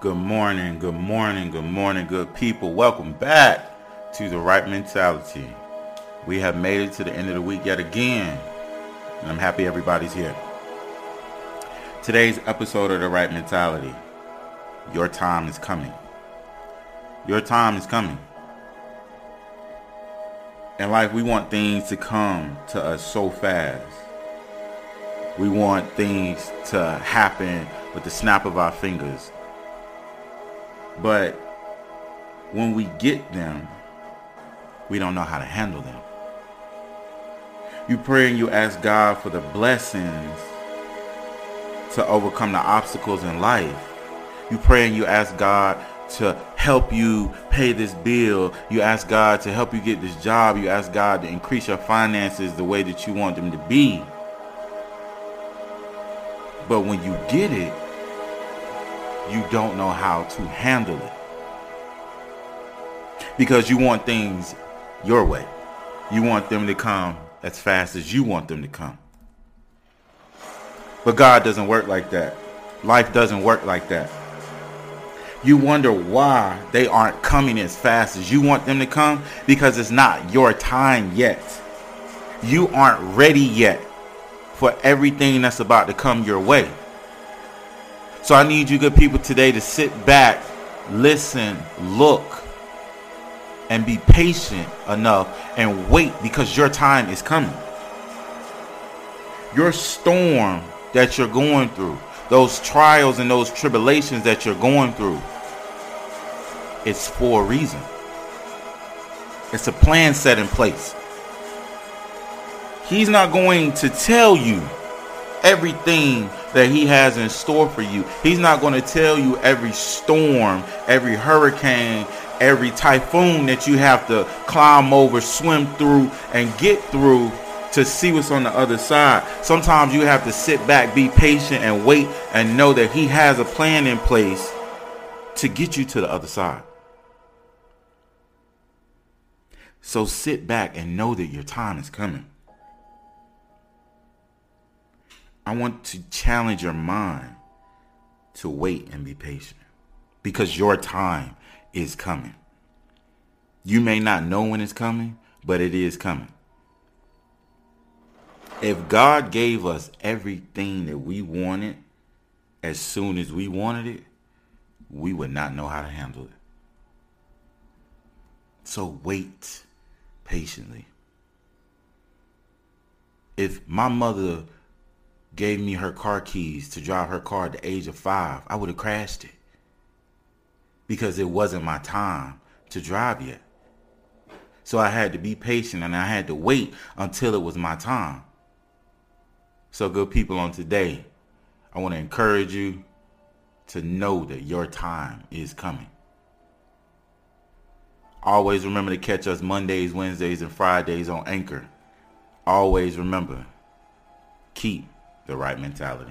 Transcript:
Good morning, good morning, good morning, good people. Welcome back to the right mentality. We have made it to the end of the week yet again, and I'm happy everybody's here. Today's episode of the right mentality. Your time is coming. Your time is coming. In life, we want things to come to us so fast. We want things to happen with the snap of our fingers. But when we get them, we don't know how to handle them. You pray and you ask God for the blessings to overcome the obstacles in life. You pray and you ask God to help you pay this bill. You ask God to help you get this job. You ask God to increase your finances the way that you want them to be. But when you get it, you don't know how to handle it. Because you want things your way. You want them to come as fast as you want them to come. But God doesn't work like that. Life doesn't work like that. You wonder why they aren't coming as fast as you want them to come because it's not your time yet. You aren't ready yet for everything that's about to come your way. So I need you good people today to sit back, listen, look, and be patient enough and wait because your time is coming. Your storm that you're going through, those trials and those tribulations that you're going through, it's for a reason. It's a plan set in place. He's not going to tell you everything that he has in store for you. He's not going to tell you every storm, every hurricane, every typhoon that you have to climb over, swim through, and get through to see what's on the other side. Sometimes you have to sit back, be patient, and wait and know that he has a plan in place to get you to the other side. So sit back and know that your time is coming. I want to challenge your mind to wait and be patient because your time is coming. You may not know when it's coming, but it is coming. If God gave us everything that we wanted as soon as we wanted it, we would not know how to handle it. So wait patiently. If my mother gave me her car keys to drive her car at the age of five, I would have crashed it because it wasn't my time to drive yet. So I had to be patient and I had to wait until it was my time. So, good people on today, I want to encourage you to know that your time is coming. Always remember to catch us Mondays, Wednesdays, and Fridays on Anchor. Always remember, keep the right mentality.